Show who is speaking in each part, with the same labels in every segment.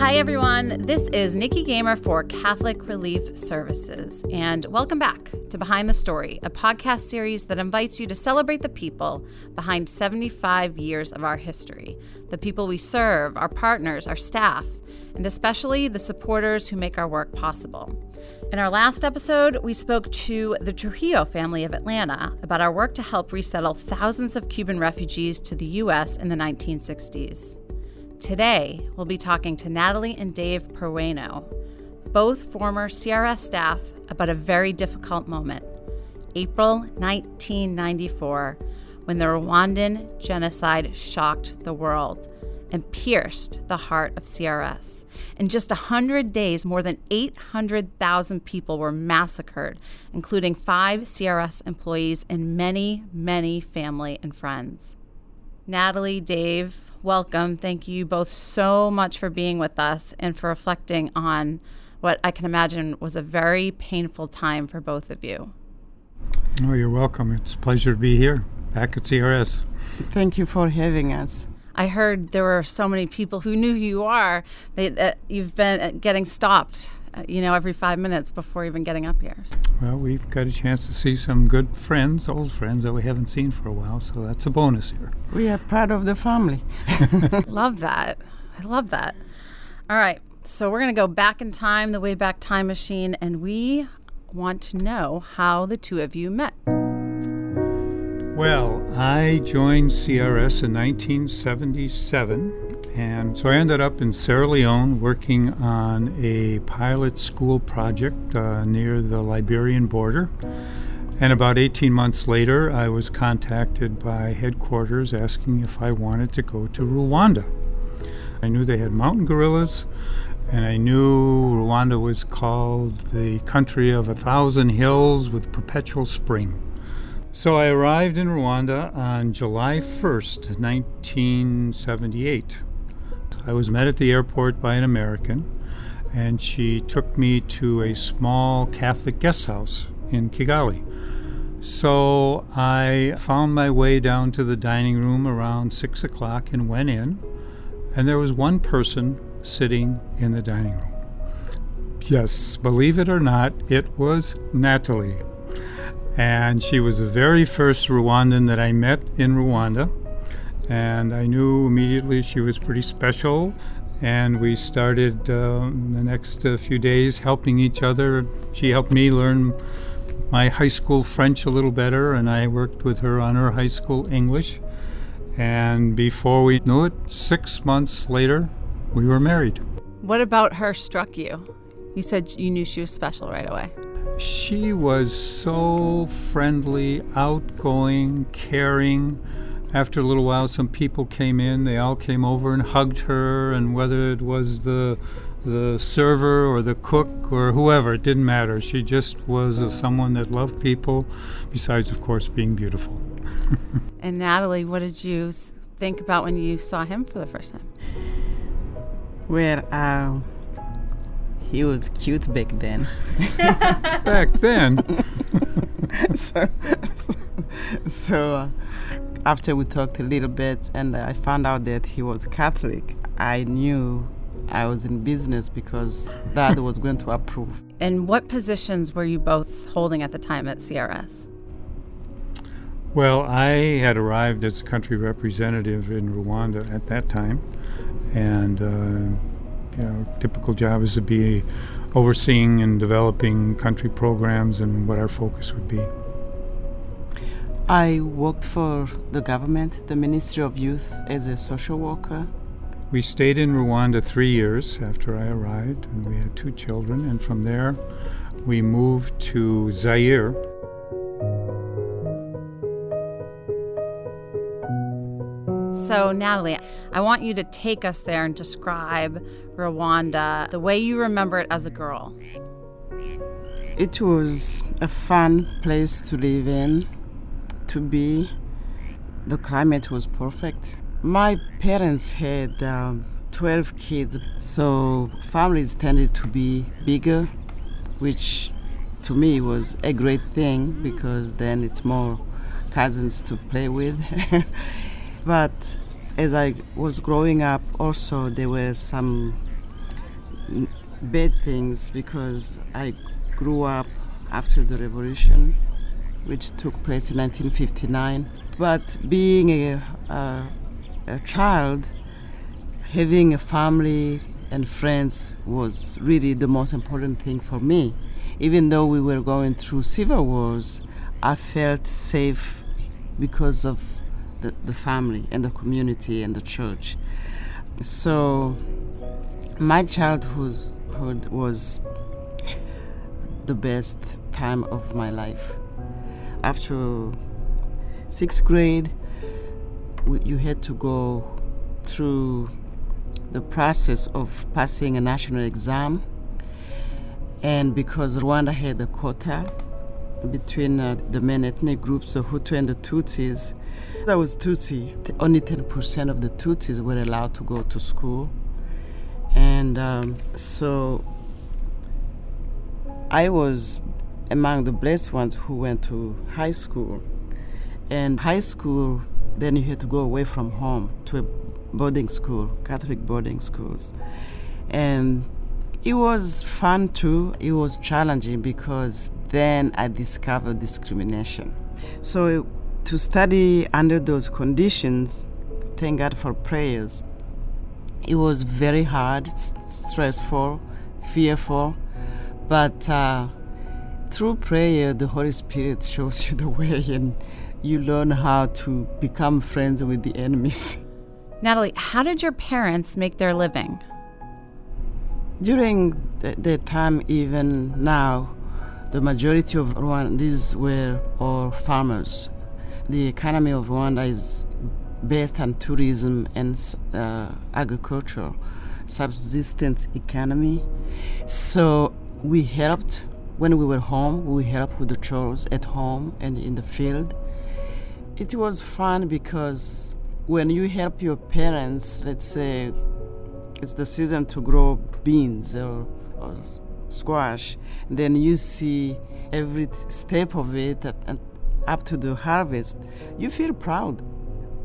Speaker 1: Hi, everyone. This is Nikki Gamer for Catholic Relief Services, and welcome back to Behind the Story, a podcast series that invites you to celebrate the people behind 75 years of our history, the people we serve, our partners, our staff, and especially the supporters who make our work possible. In our last episode, we spoke to the Trujillo family of Atlanta about our work to help resettle thousands of Cuban refugees to the U.S. in the 1960s. Today, we'll be talking to Nathalie and Dave Piraino, both former CRS staff, about a very difficult moment April 1994, when the Rwandan genocide shocked the world and pierced the heart of CRS. In just 100 days, more than 800,000 people were massacred, including five CRS employees and many, many family and friends. Nathalie, Dave, welcome. Thank you both so much for being with us and for reflecting on what I can imagine was a very painful time for both of you.
Speaker 2: Oh, you're welcome. It's a pleasure to be here back at CRS.
Speaker 3: Thank you for having us.
Speaker 1: I heard there were so many people who knew who you are that you've been uh, getting stopped uh, you know, every five minutes before even getting up here.
Speaker 2: Well, we've got a chance to see some good friends, old friends that we haven't seen for a while, so that's a bonus here.
Speaker 3: We are part of the family.
Speaker 1: love that. I love that. All right, so we're going to go back in time, the Wayback Time Machine, and we want to know how the two of you met.
Speaker 2: Well, I joined CRS in 1977 and so I ended up in Sierra Leone working on a pilot school project uh, near the Liberian border. And about 18 months later, I was contacted by headquarters asking if I wanted to go to Rwanda. I knew they had mountain gorillas, and I knew Rwanda was called the country of a thousand hills with perpetual spring. So I arrived in Rwanda on July 1st, 1978. I was met at the airport by an American, and she took me to a small Catholic guest house in Kigali. So I found my way down to the dining room around six o'clock and went in, and there was one person sitting in the dining room. Yes, believe it or not, it was Nathalie. And she was the very first Rwandan that I met in Rwanda and I knew immediately she was pretty special. And we started uh, the next uh, few days helping each other. She helped me learn my high school French a little better, and I worked with her on her high school English. And before we knew it, six months later, we were married.
Speaker 1: What about her struck you? You said you knew she was special right away.
Speaker 2: She was so friendly, outgoing, caring after a little while, some people came in. They all came over and hugged her, and whether it was the the server or the cook or whoever, it didn't matter. She just was uh, someone that loved people, besides, of course, being beautiful.
Speaker 1: and Nathalie, what did you think about when you saw him for the first time?
Speaker 3: Well, uh, he was cute back then.
Speaker 2: back then.
Speaker 3: so, so, so uh, after we talked a little bit and I found out that he was Catholic, I knew I was in business because Dad was going to approve.
Speaker 1: And what positions were you both holding at the time at CRS?
Speaker 2: Well, I had arrived as a country representative in Rwanda at that time, and uh, you know, typical job is to be overseeing and developing country programs and what our focus would be.
Speaker 3: I worked for the government, the Ministry of Youth, as a social worker.
Speaker 2: We stayed in Rwanda three years after I arrived, and we had two children. And from there, we moved to Zaire.
Speaker 1: So, Nathalie, I want you to take us there and describe Rwanda the way you remember it as a girl.
Speaker 3: It was a fun place to live in to be. The climate was perfect. My parents had um, 12 kids, so families tended to be bigger, which to me was a great thing because then it's more cousins to play with. but as I was growing up, also there were some bad things because I grew up after the revolution, which took place in 1959. But being a, a, a child, having a family and friends was really the most important thing for me. Even though we were going through civil wars, I felt safe because of the, the family and the community and the church. So my childhood was the best time of my life. After sixth grade, you had to go through the process of passing a national exam. And because Rwanda had a quota between uh, the main ethnic groups, the Hutu and the Tutsis, that was Tutsi. Only 10% of the Tutsis were allowed to go to school. And um, so I was among the blessed ones who went to high school. And high school, then you had to go away from home to a boarding school, Catholic boarding schools. And it was fun too. It was challenging because then I discovered discrimination. So to study under those conditions, thank God for prayers. It was very hard, stressful, fearful, but uh, through prayer, the Holy Spirit shows you the way and you learn how to become friends with the enemies.
Speaker 1: Nathalie, how did your parents make their living?
Speaker 3: During the, the time, even now, the majority of Rwandese were all farmers. The economy of Rwanda is based on tourism and uh, agriculture, subsistence economy. So we helped when we were home. We helped with the chores at home and in the field. It was fun because when you help your parents, let's say it's the season to grow beans or, or squash, then you see every step of it and up to the harvest, you feel proud.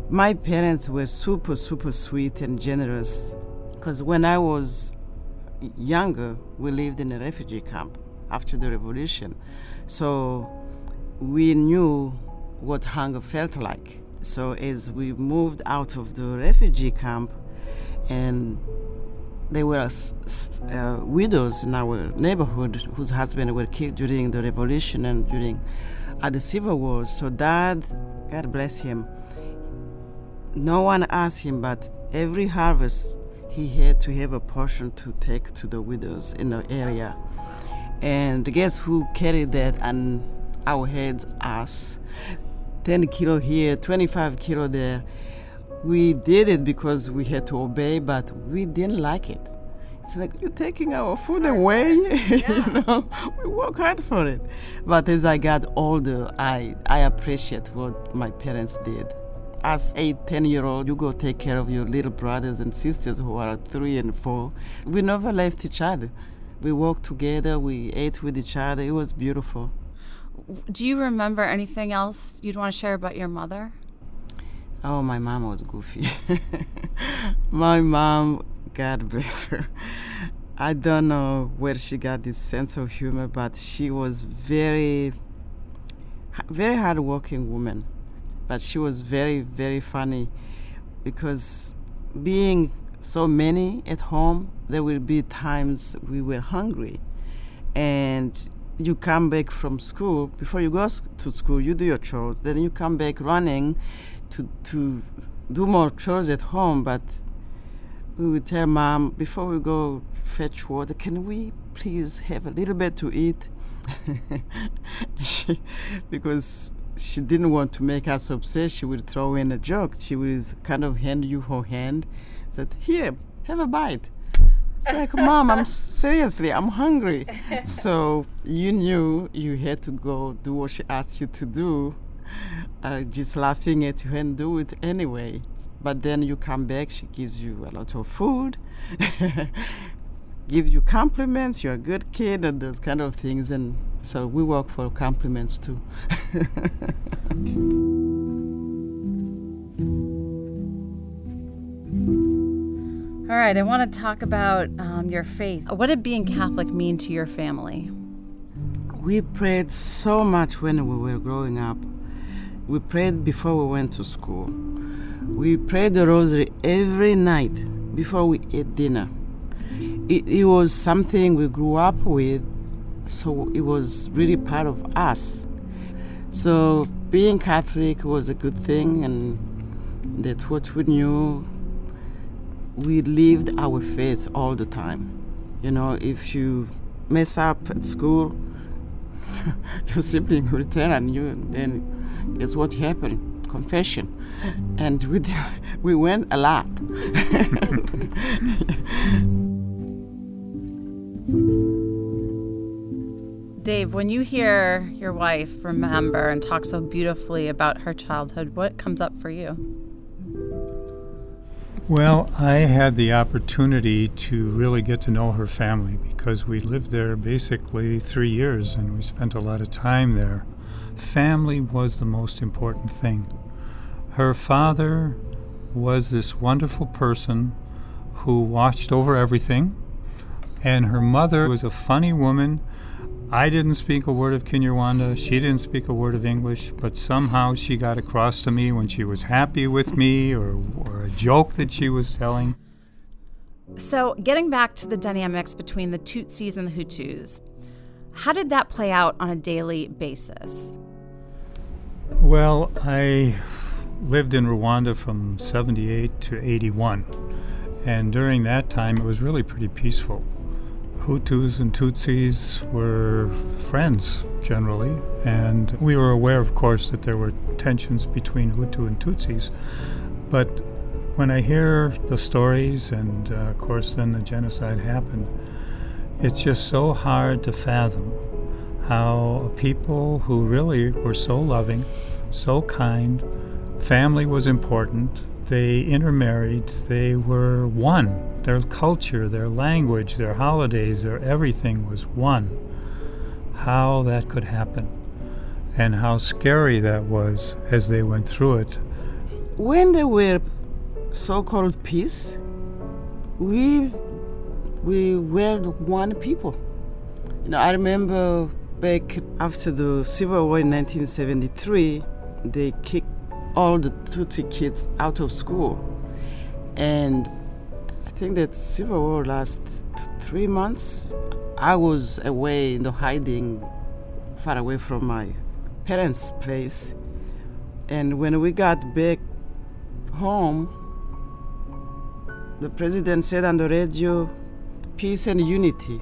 Speaker 3: My parents were super, super sweet and generous because when I was younger, we lived in a refugee camp after the revolution. So we knew what hunger felt like. So as we moved out of the refugee camp and there were uh, widows in our neighborhood whose husbands were killed during the revolution and during uh, the civil wars. So dad, God bless him, no one asked him, but every harvest he had to have a portion to take to the widows in the area. And guess who carried that on our heads? Us. 10 kilo here, 25 kilo there we did it because we had to obey, but we didn't like it. It's like you're taking our food away. Yeah. you know, we work hard for it. But as I got older, I I appreciate what my parents did. As a 10 year old, you go take care of your little brothers and sisters who are three and four. We never left each other. We worked together, we ate with each other. It was beautiful.
Speaker 1: Do you remember anything else you'd want to share about your mother?
Speaker 3: Oh, my mom was goofy. my mom, God bless her. I don't know where she got this sense of humor, but she was very, very hardworking woman. But she was very, very funny because being so many at home, there will be times we were hungry. And you come back from school, before you go to school, you do your chores, then you come back running to, to do more chores at home, but we would tell mom before we go fetch water, can we please have a little bit to eat? she, because she didn't want to make us upset, she would throw in a joke. She would kind of hand you her hand, said, "Here, have a bite." It's like, "Mom, I'm seriously, I'm hungry." so you knew you had to go do what she asked you to do, uh, just laughing at you and do it anyway. But then you come back, she gives you a lot of food, gives you compliments, you're a good kid, and those kind of things. And so we work for compliments too.
Speaker 1: All right, I want to talk about um, your faith. What did being Catholic mean to your family?
Speaker 3: We prayed so much when we were growing up. We prayed before we went to school. We prayed the rosary every night before we ate dinner. It, it was something we grew up with, so it was really part of us. So being Catholic was a good thing, and that's what we knew. We lived our faith all the time. You know, if you mess up at school, your sibling will tell on you, and then guess what happened? Confession. And we, did, we went a lot.
Speaker 1: Dave, when you hear your wife remember and talk so beautifully about her childhood, what comes up for you?
Speaker 2: Well, I had the opportunity to really get to know her family because we lived there basically three years and we spent a lot of time there. Family was the most important thing. Her father was this wonderful person who watched over everything, and her mother was a funny woman I didn't speak a word of Kinyarwanda. She didn't speak a word of English, but somehow she got across to me when she was happy with me or, or a joke that she was telling.
Speaker 1: So, getting back to the dynamics between the Tutsis and the Hutus, how did that play out on a daily basis?
Speaker 2: Well, I lived in Rwanda from 78 to 81, and during that time it was really pretty peaceful. Hutus and Tutsis were friends generally, and we were aware, of course, that there were tensions between Hutu and Tutsis. But when I hear the stories, and uh, of course, then the genocide happened, it's just so hard to fathom how people who really were so loving, so kind, family was important, they intermarried, they were one their culture, their language, their holidays, their everything was one. How that could happen and how scary that was as they went through it.
Speaker 3: When there were so-called peace, we we were one people. You know, I remember back after the Civil War in 1973, they kicked all the Tutsi kids out of school, and I think that Civil War last three months. I was away in the hiding, far away from my parents' place. And when we got back home, the president said on the radio, peace and unity.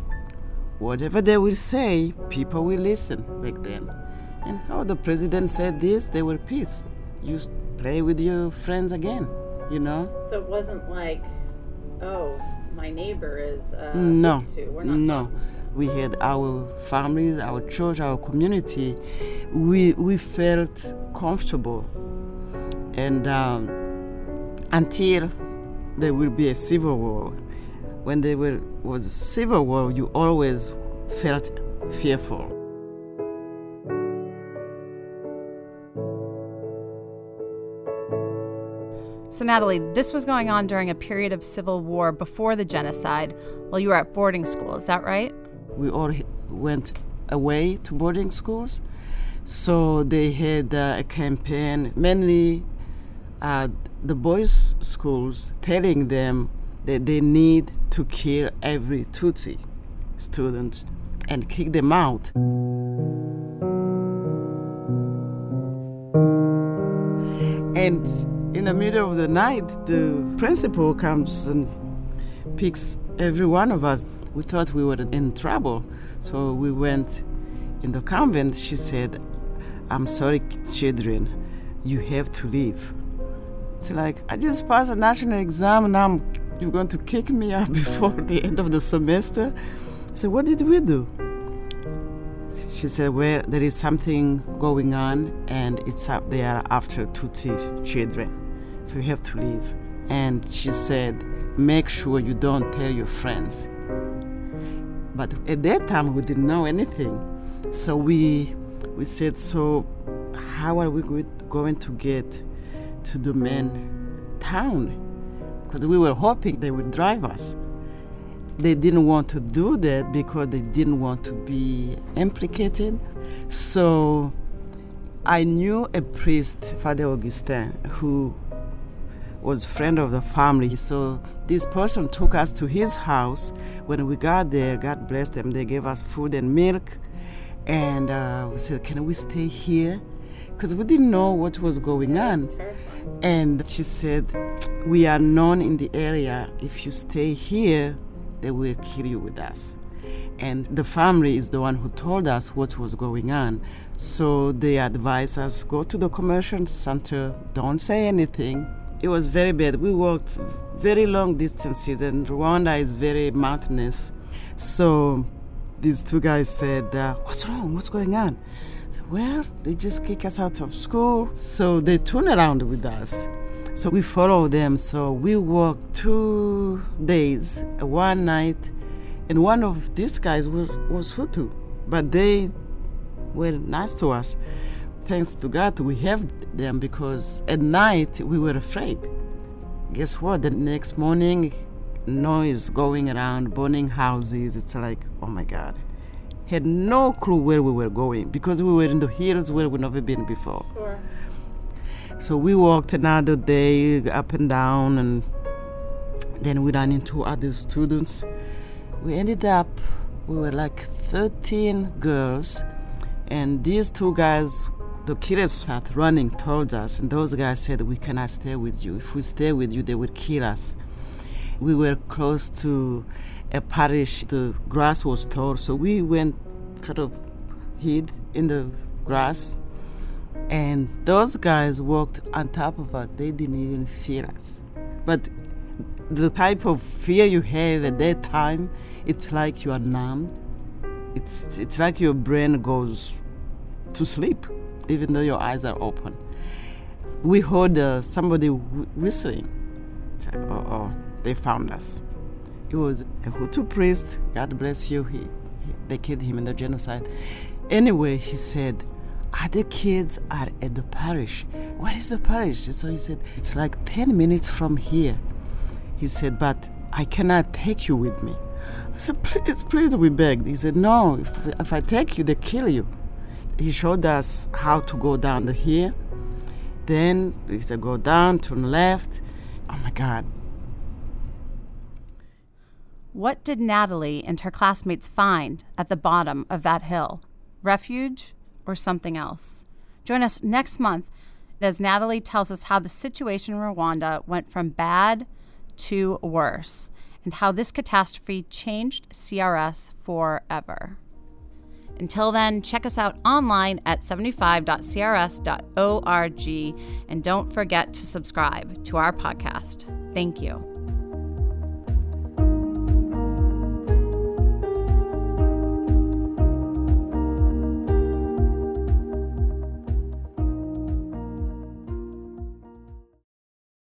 Speaker 3: Whatever they will say, people will listen back then. And how the president said this, they were peace. You play with your friends again, you know?
Speaker 1: So it wasn't like oh, my neighbor is uh,
Speaker 3: no,
Speaker 1: no.
Speaker 3: We had our families, our church, our community. We we felt comfortable, and um, until there will be a civil war. When there were, was a civil war, you always felt fearful.
Speaker 1: So, Nathalie, this was going on during a period of civil war before the genocide while you were at boarding school. Is that right?
Speaker 3: We all went away to boarding schools. So, they had uh, a campaign, mainly uh, the boys' schools, telling them that they need to kill every Tutsi student and kick them out. And in the middle of the night, the principal comes and picks every one of us. We thought we were in trouble, so we went in the convent. She said, I'm sorry, children, you have to leave. It's like, I just passed a national exam, now you're going to kick me out before the end of the semester. I said, What did we do? She said, Well, there is something going on, and it's up there after Tutsi children so you have to leave. And she said, make sure you don't tell your friends. But at that time, we didn't know anything. So we, we said, so how are we going to get to the main town? Because we were hoping they would drive us. They didn't want to do that because they didn't want to be implicated. So I knew a priest, Father Augustin, who was friend of the family. So this person took us to his house. When we got there, God bless them, they gave us food and milk. And uh, we said, Can we stay here? Because we didn't know what was going on. And she said, We are known in the area. If you stay here, they will kill you with us. And the family is the one who told us what was going on. So they advised us go to the commercial center, don't say anything. It was very bad. We walked very long distances, and Rwanda is very mountainous. So these two guys said, uh, What's wrong? What's going on? Well, they just kick us out of school. So they turn around with us. So we follow them. So we walk two days, one night, and one of these guys was, was Hutu, but they were nice to us. Thanks to God, we have them because at night we were afraid. Guess what? The next morning, noise going around, burning houses. It's like, oh my God. Had no clue where we were going because we were in the hills where we've never been before. Sure. So we walked another day up and down, and then we ran into other students. We ended up, we were like 13 girls, and these two guys, the killers started running towards us, and those guys said, We cannot stay with you. If we stay with you, they will kill us. We were close to a parish, the grass was tall, so we went kind of hid in the grass and those guys walked on top of us. They didn't even fear us. But the type of fear you have at that time, it's like you are numbed. It's, it's like your brain goes to sleep, even though your eyes are open. We heard uh, somebody whistling. Like, oh, oh, they found us. It was a Hutu priest. God bless you. He, he, they killed him in the genocide. Anyway, he said, other kids are at the parish. Where is the parish? So he said, It's like 10 minutes from here. He said, But I cannot take you with me. I said, Please, please, we begged. He said, No, if, if I take you, they kill you. He showed us how to go down the hill. Then he said, Go down, turn left. Oh my God.
Speaker 1: What did Nathalie and her classmates find at the bottom of that hill? Refuge or something else. Join us next month as Nathalie tells us how the situation in Rwanda went from bad to worse and how this catastrophe changed CRS forever. Until then, check us out online at 75.crs.org and don't forget to subscribe to our podcast. Thank you.